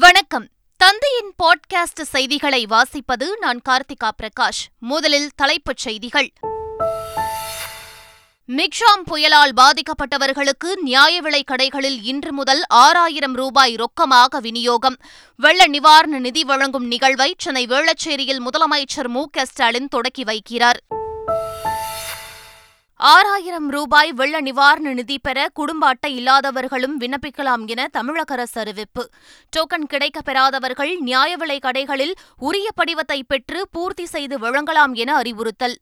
வணக்கம். தந்தையின் பாட்காஸ்ட் செய்திகளை வாசிப்பது நான் கார்த்திகா பிரகாஷ். முதலில் தலைப்புச் செய்திகள். மிக்ஷாம் புயலால் பாதிக்கப்பட்டவர்களுக்கு நியாய விலைக் கடைகளில் இன்று முதல் ஆறாயிரம் ரூபாய் ரொக்கமாக விநியோகம். வெள்ள நிவாரண நிதி வழங்கும் நிகழ்வை சென்னை வேளச்சேரியில் முதலமைச்சர் மு க ஸ்டாலின் தொடக்கி வைக்கிறார். ஆறாயிரம் ரூபாய் வெள்ள நிவாரண நிதி பெற குடும்ப அட்டை இல்லாதவர்களும் விண்ணப்பிக்கலாம் என தமிழக அரசு அறிவிப்பு. டோக்கன் கிடைக்கப் பெறாதவர்கள் நியாய விலை கடைகளில் உரிய படிவத்தை பெற்று பூர்த்தி செய்து வழங்கலாம் என அறிவுறுத்தல்.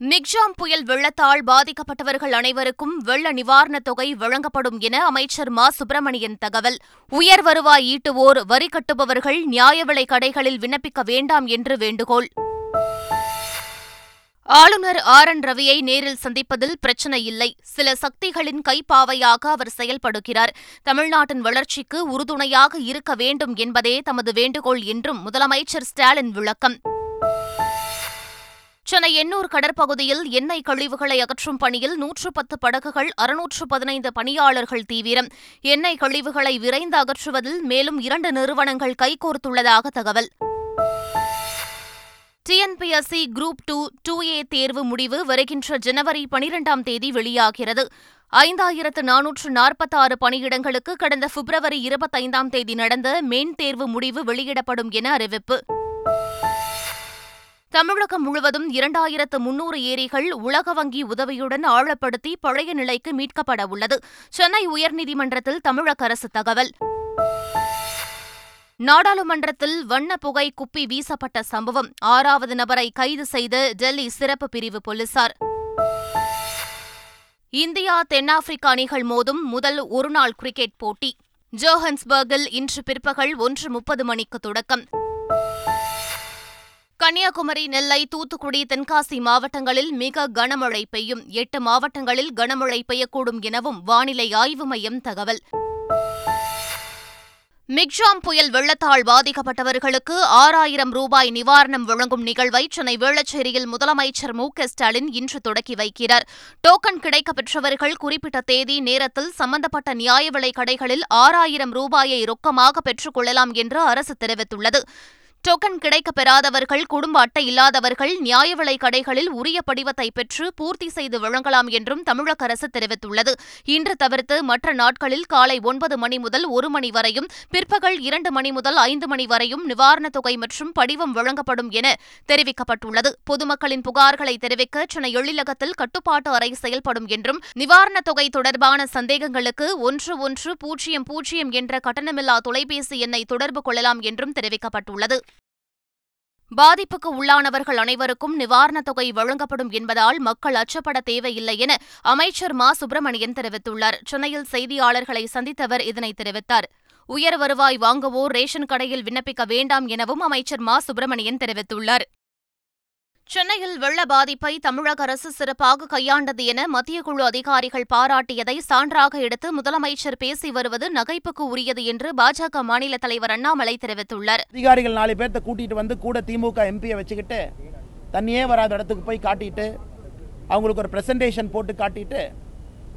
மிக்ஜாம் புயல் வெள்ளத்தால் பாதிக்கப்பட்டவர்கள் அனைவருக்கும் வெள்ள நிவாரணத் தொகை வழங்கப்படும் என அமைச்சர் மா. சுப்பிரமணியன் தகவல். உயர் வருவாய் ஈட்டுவோர் வரி கட்டுபவர்கள் நியாய விலை கடைகளில் விண்ணப்பிக்க வேண்டாம் என்று வேண்டுகோள். ஆளுநர் ஆர். என். ரவியை நேரில் சந்திப்பதில் பிரச்சனை இல்லை. சில சக்திகளின் கைப்பாவையாக அவர் செயல்படுகிறார். தமிழ்நாட்டின் வளர்ச்சிக்கு உறுதுணையாக இருக்க வேண்டும் என்பதே தமது வேண்டுகோள் என்றும் முதலமைச்சர் ஸ்டாலின் விளக்கம். சென்னை எண்ணூர் கடற்பகுதியில் எண்ணெய் கழிவுகளை அகற்றும் பணியில் நூற்று பத்து படகுகள் அறுநூற்று பதினைந்து பணியாளர்கள் தீவிரம். எண்ணெய் கழிவுகளை விரைந்து அகற்றுவதில் மேலும் இரண்டு நிறுவனங்கள் கைகோர்த்துள்ளதாக தகவல். TNPSC group two two A தேர்வு முடிவு வருகின்ற ஜனவரி பனிரெண்டாம் தேதி வெளியாகிறது. ஐந்தாயிரத்து நானூற்று நாற்பத்தாறு பணியிடங்களுக்கு கடந்த பிப்ரவரி இருபத்தைந்தாம் தேதி நடந்த மெயின் தேர்வு முடிவு வெளியிடப்படும் என அறிவிப்பு. தமிழகம் முழுவதும் இரண்டாயிரத்து முன்னூறு ஏரிகள் உலக வங்கி உதவியுடன் ஆழப்படுத்தி பழைய நிலைக்கு மீட்கப்பட உள்ளது. சென்னை உயர்நீதிமன்றத்தில் தமிழக அரசு தகவல். நாடாளுமன்றத்தில் வண்ண புகை குப்பி வீசப்பட்ட சம்பவம் ஆறாவது நபரை கைது செய்த டெல்லி சிறப்பு பிரிவு போலீசார். இந்தியா தென்னாப்பிரிக்கா அணிகள் மோதும் முதல் ஒருநாள் கிரிக்கெட் போட்டி. ஜோஹன்ஸ்பர்கில் இன்று பிற்பகல் ஒன்று முப்பது மணிக்கு தொடக்கம். கன்னியாகுமரி நெல்லை தூத்துக்குடி தென்காசி மாவட்டங்களில் மிக கனமழை பெய்யும். எட்டு மாவட்டங்களில் கனமழை பெய்யக்கூடும் எனவும் வானிலை ஆய்வு மையம் தகவல். மிக்ஜாம் புயல் வெள்ளத்தால் பாதிக்கப்பட்டவர்களுக்கு ஆறாயிரம் ரூபாய் நிவாரணம் வழங்கும் நிகழ்வை சென்னை வேளச்சேரியில் முதலமைச்சர் மு க ஸ்டாலின் இன்று தொடக்கி வைக்கிறார். டோக்கன் கிடைக்கப் பெற்றவர்கள் குறிப்பிட்ட தேதி நேரத்தில் சம்பந்தப்பட்ட நியாய விலைக் கடைகளில் ஆறாயிரம் ரூபாயை ரொக்கமாக பெற்றுக் கொள்ளலாம் என்று அரசு தெரிவித்துள்ளது. டோக்கன் கிடைக்கப் பெறாதவர்கள் குடும்ப அட்டை இல்லாதவர்கள் நியாய கடைகளில் உரிய படிவத்தை பெற்று பூர்த்தி செய்து வழங்கலாம் என்றும் தமிழக அரசு தெரிவித்துள்ளது. இன்று தவிர்த்து மற்ற நாட்களில் காலை ஒன்பது மணி முதல் ஒரு மணி வரையும் பிற்பகல் இரண்டு மணி முதல் ஐந்து மணி வரையும் நிவாரணத் தொகை மற்றும் படிவம் வழங்கப்படும் என தெரிவிக்கப்பட்டுள்ளது. பொதுமக்களின் புகார்களை தெரிவிக்க சென்னை எழிலகத்தில் கட்டுப்பாட்டு அறை செயல்படும் என்றும் நிவாரணத் தொகை தொடர்பான சந்தேகங்களுக்கு ஒன்று ஒன்று பூஜ்ஜியம் பூஜ்ஜியம் என்ற கட்டணமில்லா தொலைபேசி எண்ணை தொடர்பு கொள்ளலாம் என்றும் தெரிவிக்கப்பட்டுள்ளது. பாதிப்புக்கு உள்ளானவர்கள் அனைவருக்கும் நிவாரணத் தொகை வழங்கப்படும் என்பதால் மக்கள் அச்சப்பட தேவையில்லை என அமைச்சர் மா. சுப்பிரமணியன் தெரிவித்துள்ளார். சென்னையில் செய்தியாளர்களை சந்தித்தவர் இதனை தெரிவித்தார். உயர் வருவாய் வாங்குவோர் ரேஷன் கடையில் விண்ணப்பிக்க வேண்டாம் எனவும் அமைச்சர் மா. சுப்பிரமணியன் தெரிவித்துள்ளார். சென்னையில் வெள்ள பாதிப்பை தமிழக அரசு சிறப்பாக கையாண்டது என மத்திய குழு அதிகாரிகள் பாராட்டியதை சான்றாக எடுத்து முதலமைச்சர் பேசி வருவது நகைப்புக்கு உரியது என்று பாஜக மாநில தலைவர் அண்ணாமலை தெரிவித்துள்ளார். அதிகாரிகள் நாலு பேர்த்த கூட்டிட்டு வந்து கூட திமுக எம்பியை வச்சுக்கிட்டு தண்ணியே வராத இடத்துக்கு போய் காட்டிட்டு அவங்களுக்கு ஒரு பிரசன்டேஷன் போட்டு காட்டிட்டு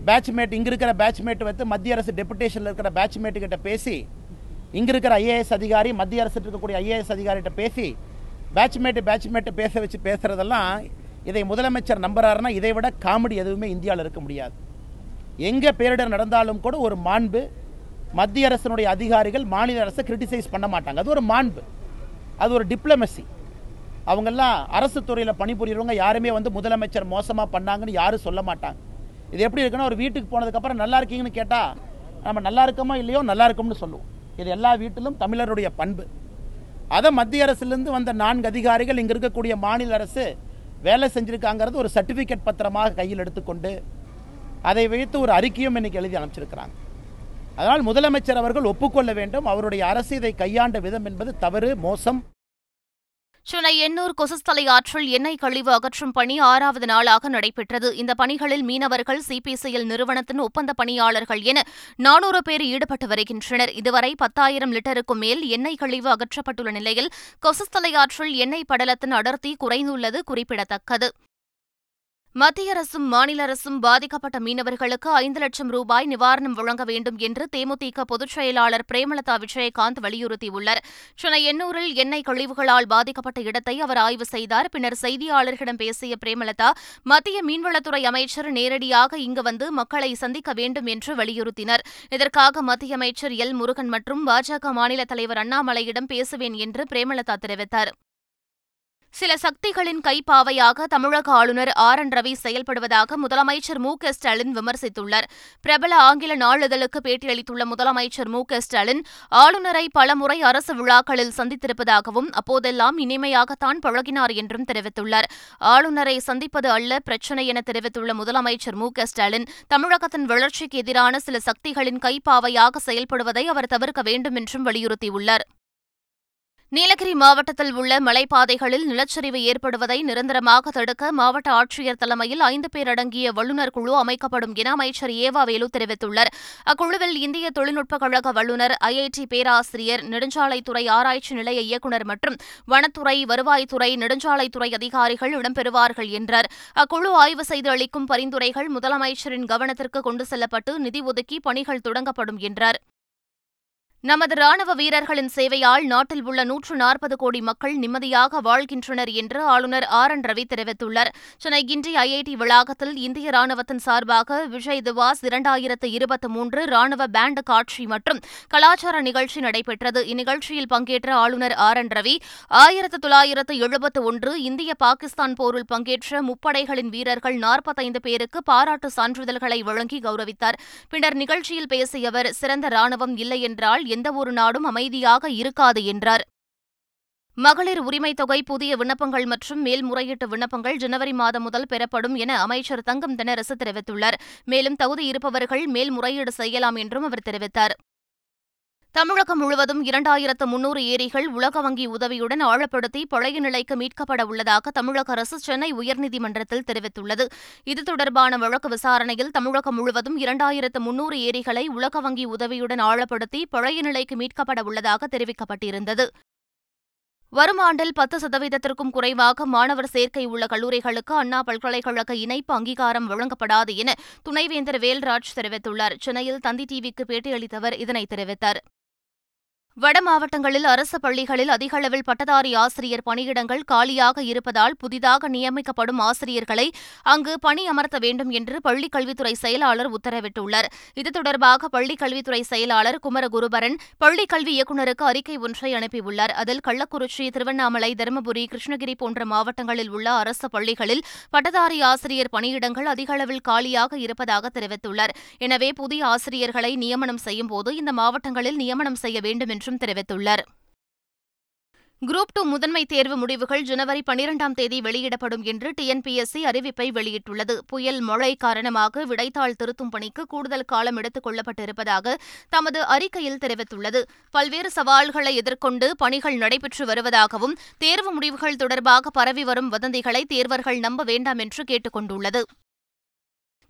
பேட்ச்மேட் இங்கே இருக்கிற பேட்ச்மேட் வந்து மத்திய அரசு டெபுடேஷனில் இருக்கிற பேட்ச்மேட்டு கிட்ட பேசி இங்கே இருக்கிற ஐஏஎஸ் அதிகாரி மத்திய அரசு இருக்கக்கூடிய ஐஏஎஸ் அதிகாரிகிட்ட பேசி பேட்ச்மேட்டு பேட்ச்மேட்டு பேச வச்சு பேசுகிறதெல்லாம் இதை முதலமைச்சர் நம்புறாருன்னா இதை விட காமெடி எதுவுமே இந்தியாவில் இருக்க முடியாது. எங்கே பேரிடர் நடந்தாலும் கூட ஒரு மாண்பு மத்திய அரசினுடைய அதிகாரிகள் மாநில அரசை கிரிட்டிசைஸ் பண்ண மாட்டாங்க. அது ஒரு மாண்பு. அது ஒரு டிப்ளமசி அவங்கெல்லாம் அரசு துறையில் பணிபுரியறவங்க யாருமே வந்து முதலமைச்சர் மோசமாக பண்ணாங்கன்னு யாரும் சொல்ல மாட்டாங்க. இது எப்படி இருக்குன்னா ஒரு வீட்டுக்கு போனதுக்கப்புறம் நல்லா இருக்கீங்கன்னு கேட்டால் நம்ம நல்லா இருக்கோமோ இல்லையோ நல்லா இருக்கோம்னு சொல்லுவோம். இது எல்லா வீட்டிலும் தமிழருடைய பண்பு. அதை மத்திய அரசுலேருந்து வந்த நான்கு அதிகாரிகள் இங்கே இருக்கக்கூடிய மாநில அரசு வேலை செஞ்சுருக்காங்கிறது ஒரு சர்டிஃபிகேட் பத்திரமாக கையில் எடுத்துக்கொண்டு அதை வைத்து ஒரு அறிக்கையும் இன்றைக்கி எழுதி அனுப்பிச்சிருக்கிறாங்க. அதனால் முதலமைச்சர் அவர்கள் ஒப்புக்கொள்ள வேண்டும். அவருடைய அரசு இதை கையாண்ட விதம் என்பது தவறு மோசம். சென்னை எண்ணூர் கொசுஸ்தலை ஆற்றில் எண்ணெய் கழிவு அகற்றும் பணி ஆறாவது நாளாக நடைபெற்றது. இந்த பணிகளில் மீனவர்கள் சிபிசிஎல் நிறுவனத்தின் ஒப்பந்த பணியாளர்கள் என நானூறு பேர் ஈடுபட்டு வருகின்றனர். இதுவரை பத்தாயிரம் லிட்டருக்கும் மேல் எண்ணெய் கழிவு அகற்றப்பட்டுள்ள நிலையில் கொசுஸ்தலை ஆற்றில் எண்ணெய் படலத்தின் அடர்த்தி குறைந்துள்ளது குறிப்பிடத்தக்கது. மத்திய அரசும் மாநில அரசும் பாதிக்கப்பட்ட மீனவர்களுக்கு ஐந்து லட்சம் ரூபாய் நிவாரணம் வழங்க வேண்டும் என்று தேமுதிக பொதுச் செயலாளர் பிரேமலதா விஜயகாந்த் வலியுறுத்தியுள்ளார். சென்னை எண்ணூரில் எண்ணெய் கழிவுகளால் பாதிக்கப்பட்ட இடத்தை அவர் ஆய்வு செய்தார். பின்னர் செய்தியாளர்களிடம் பேசிய பிரேமலதா மத்திய மீன்வளத்துறை அமைச்சர் நேரடியாக இங்கு வந்து மக்களை சந்திக்க வேண்டும் என்று வலியுறுத்தினர். இதற்காக மத்திய அமைச்சர் எல் முருகன் மற்றும் பாஜக மாநில தலைவர் அண்ணாமலையிடம் பேசுவேன் என்று பிரேமலதா தெரிவித்தார். சில சக்திகளின் கைப்பாவையாக தமிழக ஆளுநர் ஆர். என். ரவி செயல்படுவதாக முதலமைச்சர் மு. க. ஸ்டாலின் விமர்சித்துள்ளார். பிரபல ஆங்கில நாளிதழுக்கு பேட்டியளித்துள்ள முதலமைச்சர் மு. க. ஸ்டாலின் ஆளுநரை பலமுறை அரசு விழாக்களில் சந்தித்திருப்பதாகவும் அப்போதெல்லாம் இனிமையாகத்தான் பழகினார் என்றும் தெரிவித்துள்ளார். ஆளுநரை சந்திப்பது அல்ல பிரச்சினை என தெரிவித்துள்ள முதலமைச்சர் மு. க. ஸ்டாலின் தமிழகத்தின் வளர்ச்சிக்கு எதிரான சில சக்திகளின் கைப்பாவையாக செயல்படுவதை அவர் தவிர்க்க வேண்டும் என்றும் வலியுறுத்தியுள்ளார். நீலகிரி மாவட்டத்தில் உள்ள மலைப்பாதைகளில் நிலச்சரிவு ஏற்படுவதை நிரந்தரமாக தடுக்க மாவட்ட ஆட்சியர் தலைமையில் ஐந்து பேர் அடங்கிய வல்லுநர் குழு அமைக்கப்படும் என அமைச்சர் ஏவா வேலு தெரிவித்துள்ளார். அக்குழுவில் இந்திய தொழில்நுட்பக் கழக வல்லுநர் ஐஐடி பேராசிரியர் நெடுஞ்சாலைத்துறை ஆராய்ச்சி நிலைய இயக்குநர் மற்றும் வனத்துறை வருவாய்த்துறை நெடுஞ்சாலைத்துறை அதிகாரிகள் இடம்பெறுவார்கள் என்றார். அக்குழு ஆய்வு செய்து அளிக்கும் பரிந்துரைகள் முதலமைச்சரின் கவனத்திற்கு கொண்டு செல்லப்பட்டு நிதி ஒதுக்கி பணிகள் தொடங்கப்படும் என்றார். நமது ராணுவ வீரர்களின் சேவையால் நாட்டில் உள்ள நூற்று நாற்பது கோடி மக்கள் நிம்மதியாக வாழ்கின்றனர் என்று ஆளுநர் ஆர் என் ரவி தெரிவித்துள்ளார். சென்னை கிண்டி ஐஐடி வளாகத்தில் இந்திய ராணுவத்தின் சார்பாக விஜய் திவாஸ் இரண்டாயிரத்து இருபத்தி மூன்று ராணுவ பேண்ட் காட்சி மற்றும் கலாச்சார நிகழ்ச்சி நடைபெற்றது. இந்நிகழ்ச்சியில் பங்கேற்ற ஆளுநர் ஆர் என் ரவி ஆயிரத்து தொள்ளாயிரத்து எழுபத்து ஒன்று இந்திய பாகிஸ்தான் போரில் பங்கேற்ற முப்படைகளின் வீரர்கள் நாற்பத்தைந்து பேருக்கு பாராட்டு சான்றிதழ்களை வழங்கி கௌரவித்தார். பின்னர் நிகழ்ச்சியில் பேசிய அவர் சிறந்த ராணுவம் இல்லை என்றால் எந்தவொரு நாடும் அமைதியாக இருக்காது என்றார். மகளிர் உரிமைத் தொகை புதிய விண்ணப்பங்கள் மற்றும் மேல்முறையீட்டு விண்ணப்பங்கள் ஜனவரி மாதம் முதல் பெறப்படும் என அமைச்சர் தங்கம் தென்னரசு தெரிவித்துள்ளார். மேலும் தகுதி இருப்பவர்கள் மேல்முறையீடு செய்யலாம் என்றும் அவர் தெரிவித்தார். தமிழகம் முழுவதும் இரண்டாயிரத்து முன்னூறு ஏரிகள் உலக வங்கி உதவியுடன் ஆழப்படுத்தி பழைய நிலைக்கு மீட்கப்பட உள்ளதாக தமிழக அரசு சென்னை உயர்நீதிமன்றத்தில் தெரிவித்துள்ளது. இது தொடர்பான வழக்கு விசாரணையில் தமிழகம் முழுவதும் இரண்டாயிரத்து முன்னூறு ஏரிகளை உலக வங்கி உதவியுடன் ஆழப்படுத்தி பழைய நிலைக்கு மீட்கப்பட உள்ளதாக தெரிவிக்கப்பட்டிருந்தது. வரும் ஆண்டில் பத்து சதவீதத்திற்கும் குறைவாக மாணவர் சேர்க்கை உள்ள கல்லூரிகளுக்கு அண்ணா பல்கலைக்கழக இணைப்பு அங்கீகாரம் வழங்கப்படாது என துணைவேந்தர் வேல்ராஜ் தெரிவித்துள்ளார். சென்னையில் தந்தி டிவிக்கு பேட்டியளித்தவர் இதனை தெரிவித்தார். வட மாவட்டங்களில் அரசு பள்ளிகளில் அதிக அளவில் பட்டதாரி ஆசிரியர் பணியிடங்கள் காலியாக இருப்பதால் புதிதாக நியமிக்கப்படும் ஆசிரியர்களை அங்கு பணியமர்த்த வேண்டும் என்று பள்ளிக் கல்வித்துறை செயலாளர் உத்தரவிட்டுள்ளார். இது தொடர்பாக பள்ளிக் கல்வித்துறை செயலாளர் குமரகுருபரன் பள்ளிக் கல்வி இயக்குநருக்கு அறிக்கை ஒன்றை அனுப்பியுள்ளார். அதில் கள்ளக்குறிச்சி திருவண்ணாமலை தருமபுரி கிருஷ்ணகிரி போன்ற மாவட்டங்களில் உள்ள அரசு பள்ளிகளில் பட்டதாரி ஆசிரியர் பணியிடங்கள் அதிக அளவில் காலியாக இருப்பதாக தெரிவித்துள்ளார். எனவே புதிய ஆசிரியர்களை நியமனம் செய்யும்போது இந்த மாவட்டங்களில் நியமனம் செய்ய வேண்டும் என்றும் தெரிவித்துள்ளார். குரூப் டூ முதன்மை தேர்வு முடிவுகள் ஜனவரி பனிரெண்டாம் தேதி வெளியிடப்படும் என்று டிஎன்பிஎஸ்சி அறிவிப்பை வெளியிட்டுள்ளது. புயல் மழை காரணமாக விடைத்தாள் திருத்தும் பணிக்கு கூடுதல் காலம் எடுத்துக் கொள்ளப்பட்டிருப்பதாக தமது அறிக்கையில் தெரிவித்துள்ளது. பல்வேறு சவால்களை எதிர்கொண்டு பணிகள் நடைபெற்று வருவதாகவும் தேர்வு முடிவுகள் தொடர்பாக பரவி வரும் வதந்திகளை தேர்வர்கள் நம்ப வேண்டாம் என்று கேட்டுக் கொண்டுள்ளது.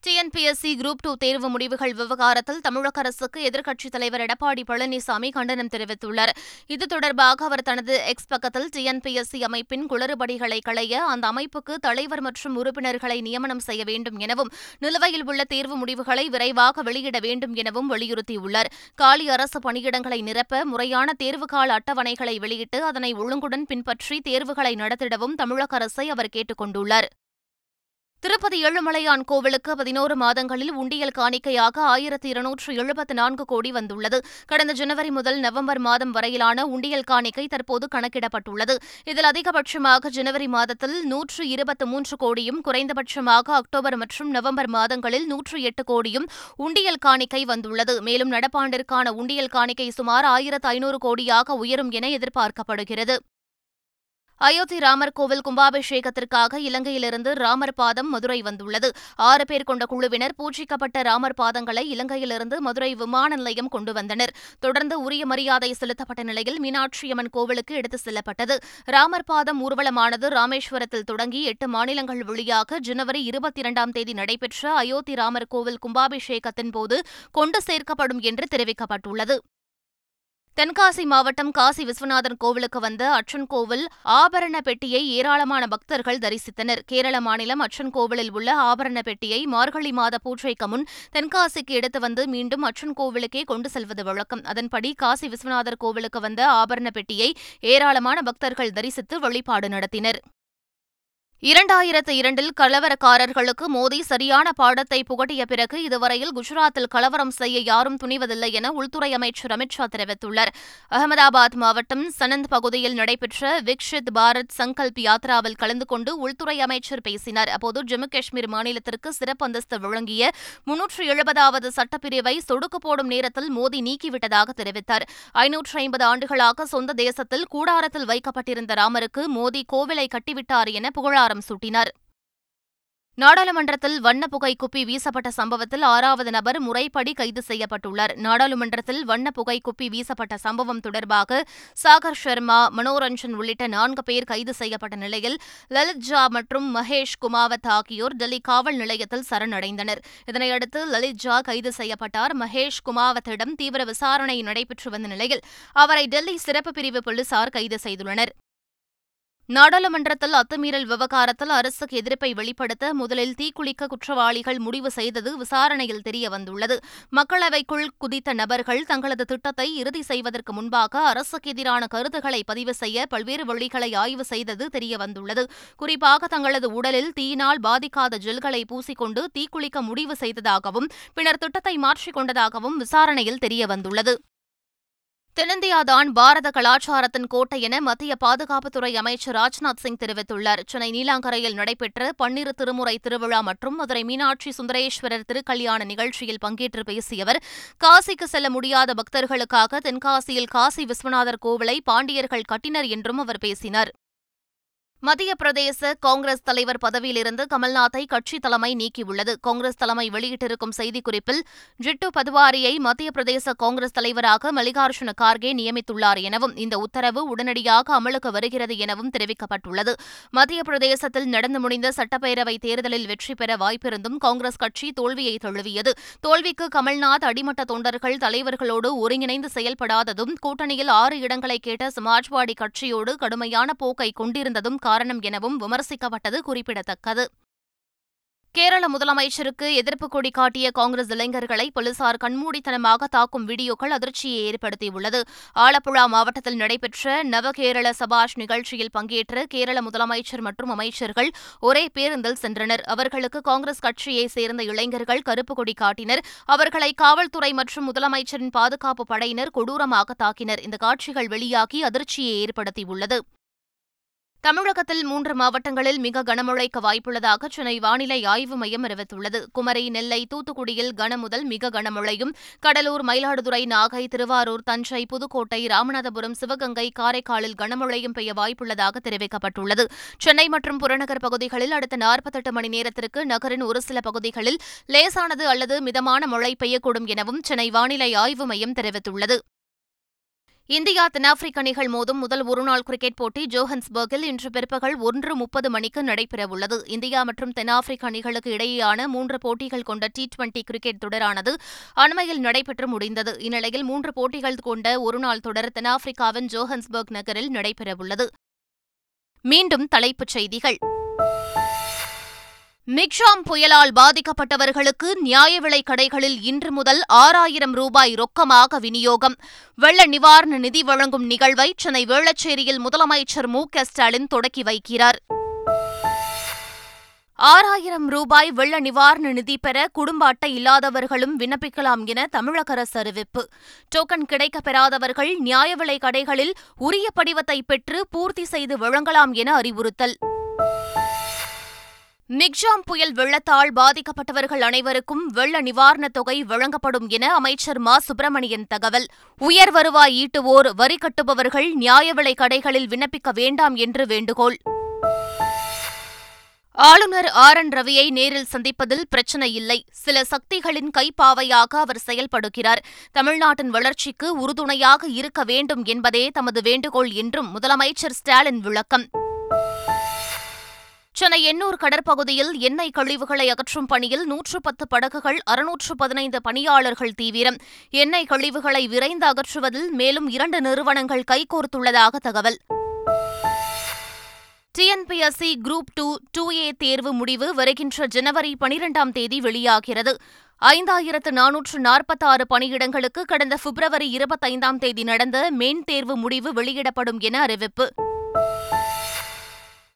டிஎன்பிஎஸ்சி குரூப் டூ தேர்வு முடிவுகள் விவகாரத்தில் தமிழக அரசுக்கு எதிர்க்கட்சித் தலைவர் எடப்பாடி பழனிசாமி கண்டனம் தெரிவித்துள்ளார். இது தொடர்பாக அவர் தனது எக்ஸ் பக்கத்தில் டிஎன்பிஎஸ்சி அமைப்பின் குளறுபடிகளை களைய அந்த அமைப்புக்கு தலைவர் மற்றும் உறுப்பினர்களை நியமனம் செய்ய வேண்டும் எனவும் நிலுவையில் உள்ள தேர்வு முடிவுகளை விரைவாக வெளியிட வேண்டும் எனவும் வலியுறுத்தியுள்ளார். காலி அரசு பணியிடங்களை நிரப்ப முறையான தேர்வுகால அட்டவணைகளை வெளியிட்டு அதனை ஒழுங்குடன் பின்பற்றி தேர்வுகளை நடத்திடவும் தமிழக அரசை அவர் கேட்டுக் கொண்டுள்ளார். திருப்பதி ஏழுமலையான் கோவிலுக்கு பதினோரு மாதங்களில் உண்டியல் காணிக்கையாக ஆயிரத்தி இருநூற்று எழுபத்து நான்கு கோடி வந்துள்ளது. கடந்த ஜனவரி முதல் நவம்பர் மாதம் வரையிலான உண்டியல் காணிக்கை தற்போது கணக்கிடப்பட்டுள்ளது. இதில் அதிகபட்சமாக ஜனவரி மாதத்தில் நூற்று இருபத்து மூன்று கோடியும் குறைந்தபட்சமாக அக்டோபர் மற்றும் நவம்பர் மாதங்களில் நூற்று எட்டு கோடியும் உண்டியல் காணிக்கை வந்துள்ளது. மேலும் நடப்பாண்டிற்கான உண்டியல் காணிக்கை சுமார் ஆயிரத்து ஐநூறு கோடியாக உயரும் என எதிர்பார்க்கப்படுகிறது. அயோத்தி ராமர் கோவில் கும்பாபிஷேகத்திற்காக இலங்கையிலிருந்து ராமர் பாதம் மதுரை வந்துள்ளது. ஆறு பேர் கொண்ட குழுவினர் பூஜிக்கப்பட்ட ராமர் பாதங்களை இலங்கையிலிருந்து மதுரை விமான நிலையம் கொண்டு வந்தனர். தொடர்ந்து உரிய மரியாதை செலுத்தப்பட்ட நிலையில் மீனாட்சியம்மன் கோவிலுக்கு எடுத்துச் செல்லப்பட்டது. ராமர் பாதம் ஊர்வலமானது ராமேஸ்வரத்தில் தொடங்கி எட்டு மாநிலங்கள் வழியாக ஜனவரி இருபத்தி இரண்டாம் தேதி நடைபெற்ற அயோத்தி ராமர் கோவில் கும்பாபிஷேகத்தின் போது கொண்டு சேர்க்கப்படும் என்று தெரிவிக்கப்பட்டுள்ளது. தென்காசி மாவட்டம் காசி விஸ்வநாதன் கோவிலுக்கு வந்த அச்சன் கோவில் ஆபரண பெட்டியை ஏராளமான பக்தர்கள் தரிசித்தனர். கேரள மாநிலம் அச்சன் கோவிலில் உள்ள ஆபரண பெட்டியை மார்கழி மாத பூஜைக்கு முன் தென்காசிக்கு எடுத்து வந்து மீண்டும் அச்சன் கோவிலுக்கே கொண்டு செல்வது வழக்கம். அதன்படி காசி விஸ்வநாதர் கோவிலுக்கு வந்த ஆபரண பெட்டியை ஏராளமான பக்தர்கள் தரிசித்து வழிபாடு நடத்தினர். இரண்டாயிரத்து இரண்டில் கலவரக்காரர்களுக்கு மோடி சரியான பாடத்தை புகட்டிய பிறகு இதுவரையில் குஜராத்தில் கலவரம் செய்ய யாரும் துணிவதில்லை என உள்துறை அமைச்சர் அமித் ஷா தெரிவித்துள்ளார். அகமதாபாத் மாவட்டம் சனந்த் பகுதியில் நடைபெற்ற விக்ஷித் பாரத் சங்கல்ப் யாத்ராவில் கலந்து கொண்டு உள்துறை அமைச்சர் பேசினார். அப்போது ஜம்மு காஷ்மீர் மாநிலத்திற்கு சிறப்பு அந்தஸ்து வழங்கிய முன்னூற்று எழுபதாவது சட்டப்பிரிவை சொடுக்கு போடும் நேரத்தில் மோடி நீக்கிவிட்டதாக தெரிவித்தார். ஐநூற்று ஐம்பது ஆண்டுகளாக சொந்த தேசத்தில் கூடாரத்தில் வைக்கப்பட்டிருந்த ராமருக்கு மோடி கோவிலை கட்டிவிட்டார் என புகழாரம் சூட்டினார். நாடாளுமன்றத்தில் வண்ண குப்பி வீசப்பட்ட சம்பவத்தில் ஆறாவது நபர் முறைப்படி கைது செய்யப்பட்டுள்ளார். நாடாளுமன்றத்தில் வண்ண குப்பி வீசப்பட்ட சம்பவம் தொடர்பாக சாகர் சர்மா மனோரஞ்சன் உள்ளிட்ட நான்கு பேர் கைது செய்யப்பட்ட நிலையில் லலித் ஜா மற்றும் மகேஷ் குமாவத் ஆகியோர் டெல்லி காவல் நிலையத்தில் சரணடைந்தனர். இதனையடுத்து லலித் ஜா கைது செய்யப்பட்டார். மகேஷ் குமாவத்திடம் தீவிர விசாரணை நடைபெற்று வந்த நிலையில் அவரை டெல்லி சிறப்பு பிரிவு போலீசார் கைது செய்துள்ளனர். நாடாளுமன்றத்தில் அத்துமீறல் விவகாரத்தில் அரசுக்கு எதிர்ப்பை வெளிப்படுத்த முதலில் தீக்குளிக்க குற்றவாளிகள் முடிவு செய்தது விசாரணையில் தெரியவந்துள்ளது. மக்களவைக்குள் குதித்த நபர்கள் தங்களது திட்டத்தை இறுதி செய்வதற்கு முன்பாக அரசுக்கு எதிரான கருத்துக்களை பதிவு செய்ய பல்வேறு வழிகளை ஆய்வு செய்தது தெரியவந்துள்ளது. குறிப்பாக தங்களது உடலில் தீயினால் பாதிக்காத ஜெல்களை பூசிக்கொண்டு தீக்குளிக்க முடிவு செய்ததாகவும் பின்னர் திட்டத்தை மாற்றிக் கொண்டதாகவும் விசாரணையில் தெரியவந்துள்ளது. தென்னிந்தியாதான் பாரத கலாச்சாரத்தின் கோட்டை என மத்திய பாதுகாப்புத்துறை அமைச்சர் ராஜ்நாத் சிங் தெரிவித்துள்ளார். சென்னை நீலாங்கரையில் நடைபெற்ற பன்னிரு திருமுறை திருவிழா மற்றும் மதுரை மீனாட்சி சுந்தரேஸ்வரர் திருக்கல்யாண நிகழ்ச்சியில் பங்கேற்று பேசிய அவர் காசிக்கு செல்ல முடியாத பக்தர்களுக்காக தென்காசியில் காசி விஸ்வநாதர் கோவிலை பாண்டியர்கள் கட்டினர் என்றும் அவர் பேசினார். மத்திய பிரதேச காங்கிரஸ் தலைவர் பதவியிலிருந்து கமல்நாத்தை கட்சி தலைமை நீக்கியுள்ளது. காங்கிரஸ் தலைமை வெளியிட்டிருக்கும் செய்திக்குறிப்பில் ஜிட்டு பதுவாரியை மத்திய பிரதேச காங்கிரஸ் தலைவராக மல்லிகார்ஜுன கார்கே நியமித்துள்ளார் எனவும் இந்த உத்தரவு உடனடியாக அமலுக்கு வருகிறது எனவும் தெரிவிக்கப்பட்டுள்ளது. மத்திய பிரதேசத்தில் நடந்து முடிந்த சட்டப்பேரவை தேர்தலில் வெற்றி பெற வாய்ப்பிருந்தும் காங்கிரஸ் கட்சி தோல்வியை தழுவியது. தோல்விக்கு கமல்நாத் அடிமட்ட தொண்டர்கள் தலைவர்களோடு ஒருங்கிணைந்து செயல்படாததும் கூட்டணியில் ஆறு இடங்களை கேட்ட சமாஜ்வாடி கட்சியோடு கடுமையான போக்கை கொண்டிருந்ததும் காரணம் எனவும் விமர்சிக்கப்பட்டது குறிப்பிடத்தக்கது. கேரள முதலமைச்சருக்கு எதிர்ப்பு கொடி காட்டிய காங்கிரஸ் இளைஞர்களை போலீசார் கண்மூடித்தனமாக தாக்கும் வீடியோக்கள் அதிர்ச்சியை ஏற்படுத்தியுள்ளது. ஆலப்புழா மாவட்டத்தில் நடைபெற்ற நவகேரள சபாஷ் நிகழ்ச்சியில் பங்கேற்ற கேரள முதலமைச்சர் மற்றும் அமைச்சர்கள் ஒரே பேருந்தில் சென்றனர். அவர்களுக்கு காங்கிரஸ் கட்சியைச் சேர்ந்த இளைஞர்கள் கருப்பு கொடி காட்டினர். அவர்களை காவல்துறை மற்றும் முதலமைச்சரின் பாதுகாப்பு படையினர் கொடூரமாக தாக்கினர். இந்த காட்சிகள் வெளியாகி அதிர்ச்சியை ஏற்படுத்தியுள்ளது. தமிழகத்தில் மூன்று மாவட்டங்களில் மிக கனமழைக்கு வாய்ப்புள்ளதாக சென்னை வானிலை ஆய்வு மையம் அறிவித்துள்ளது. குமரி நெல்லை தூத்துக்குடியில் கனமுதல் மிக கனமழையும் கடலூர் மயிலாடுதுறை நாகை திருவாரூர் தஞ்சை புதுக்கோட்டை ராமநாதபுரம் சிவகங்கை காரைக்காலில் கனமழையும் பெய்ய வாய்ப்புள்ளதாக தெரிவிக்கப்பட்டுள்ளது. சென்னை மற்றும் புறநகர் பகுதிகளில் அடுத்த நாற்பத்தெட்டு மணி நேரத்திற்கு நகரின் ஒரு சில பகுதிகளில் லேசானது அல்லது மிதமான மழை பெய்யக்கூடும் எனவும் சென்னை வானிலை ஆய்வு மையம் தெரிவித்துள்ளது. இந்தியா தென்னாப்பிரிக்க அணிகள் மோதும் முதல் ஒருநாள் கிரிக்கெட் போட்டி ஜோஹன்ஸ்பர்கில் இன்று பிற்பகல் ஒன்று முப்பது மணிக்கு நடைபெறவுள்ளது. இந்தியா மற்றும் தென்னாப்பிரிக்க அணிகளுக்கு இடையேயான மூன்று போட்டிகள் கொண்ட டி டுவெண்டி கிரிக்கெட் தொடரானது அண்மையில் நடைபெற்று முடிந்தது. இந்நிலையில் மூன்று போட்டிகள் கொண்ட ஒருநாள் தொடர் தென்னாப்பிரிக்காவின் ஜோஹன்ஸ்பர்க் நகரில் நடைபெறவுள்ளது. மீண்டும் தலைப்புச் செய்திகள். மிக்ஷாம் புயலால் பாதிக்கப்பட்டவர்களுக்கு நியாய விலைக் கடைகளில் இன்று முதல் ஆறாயிரம் ரூபாய் ரொக்கமாக விநியோகம். வெள்ள நிவாரண நிதி வழங்கும் நிகழ்வை சென்னை வேளச்சேரியில் முதலமைச்சர் மு க ஸ்டாலின் தொடக்கி வைக்கிறார். ஆறாயிரம் ரூபாய் வெள்ள நிவாரண நிதி பெற குடும்ப அட்டை இல்லாதவர்களும் விண்ணப்பிக்கலாம் என தமிழக அரசு அறிவிப்பு. டோக்கன் கிடைக்கப் பெறாதவர்கள் நியாய விலை கடைகளில் உரிய படிவத்தை பெற்று பூர்த்தி செய்து வழங்கலாம் என அறிவுறுத்தல். மிக்ஜாம் புயல் வெள்ளத்தால் பாதிக்கப்பட்டவர்கள் அனைவருக்கும் வெள்ள நிவாரணத் தொகை வழங்கப்படும் என அமைச்சர் மா. சுப்பிரமணியன் தகவல். உயர் வருவாய் ஈட்டுவோர் வரி கட்டுபவர்கள் நியாய விலை கடைகளில் விண்ணப்பிக்க வேண்டாம் என்று வேண்டுகோள். ஆளுநர் ஆர். என். ரவியை நேரில் சந்திப்பதில் பிரச்சனை இல்லை. சில சக்திகளின் கைப்பாவையாக அவர் செயல்படுகிறார். தமிழ்நாட்டின் வளர்ச்சிக்கு உறுதுணையாக இருக்க வேண்டும் என்பதே தமது வேண்டுகோள் என்றும் முதலமைச்சர் ஸ்டாலின் விளக்கம். சென்னை எண்ணூர் கடற்பகுதியில் எண்ணெய் கழிவுகளை அகற்றும் பணியில் நூற்று பத்து படகுகள் அறுநூற்று பதினைந்து பணியாளர்கள் தீவிரம். எண்ணெய் கழிவுகளை விரைந்து அகற்றுவதில் மேலும் இரண்டு நிறுவனங்கள் கைகோர்த்துள்ளதாக தகவல். TNPSC group two two A தேர்வு முடிவு வருகின்ற ஜனவரி பனிரெண்டாம் தேதி வெளியாகிறது. ஐந்தாயிரத்து நானூற்று நாற்பத்தாறு பணியிடங்களுக்கு கடந்த பிப்ரவரி இருபத்தைந்தாம் தேதி நடந்த மெயின் தேர்வு முடிவு வெளியிடப்படும் என அறிவிப்பு.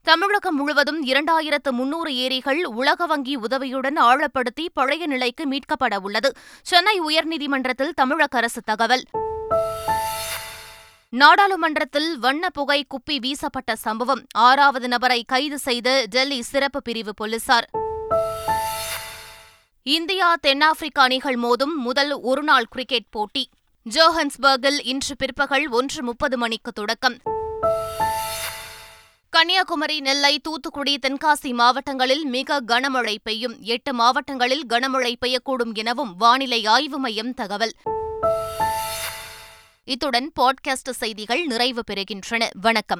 தமிழகம் முழுவதும் இரண்டாயிரத்து முன்னூறு ஏரிகள் உலக வங்கி உதவியுடன் ஆழப்படுத்தி பழைய நிலைக்கு மீட்கப்பட உள்ளது. சென்னை உயர்நீதிமன்றத்தில் தமிழக அரசு தகவல். நாடாளுமன்றத்தில் வண்ண புகை குப்பி வீசப்பட்ட சம்பவம். ஆறாவது நபரை கைது செய்த டெல்லி சிறப்பு பிரிவு போலீசார். இந்தியா தென்னாப்பிரிக்கா அணிகள் மோதும் முதல் ஒருநாள் கிரிக்கெட் போட்டி. ஜோஹன்ஸ்பர்கில் இன்று பிற்பகல் ஒன்று முப்பது மணிக்கு தொடக்கம். கன்னியாகுமரி நெல்லை தூத்துக்குடி தென்காசி மாவட்டங்களில் மிக கனமழை பெய்யும். எட்டு மாவட்டங்களில் கனமழை பெய்யக்கூடும் எனவும் வானிலை ஆய்வு மையம் தகவல். இத்துடன் பாட்காஸ்ட் செய்திகள் நிறைவு பெறுகின்றன. வணக்கம்.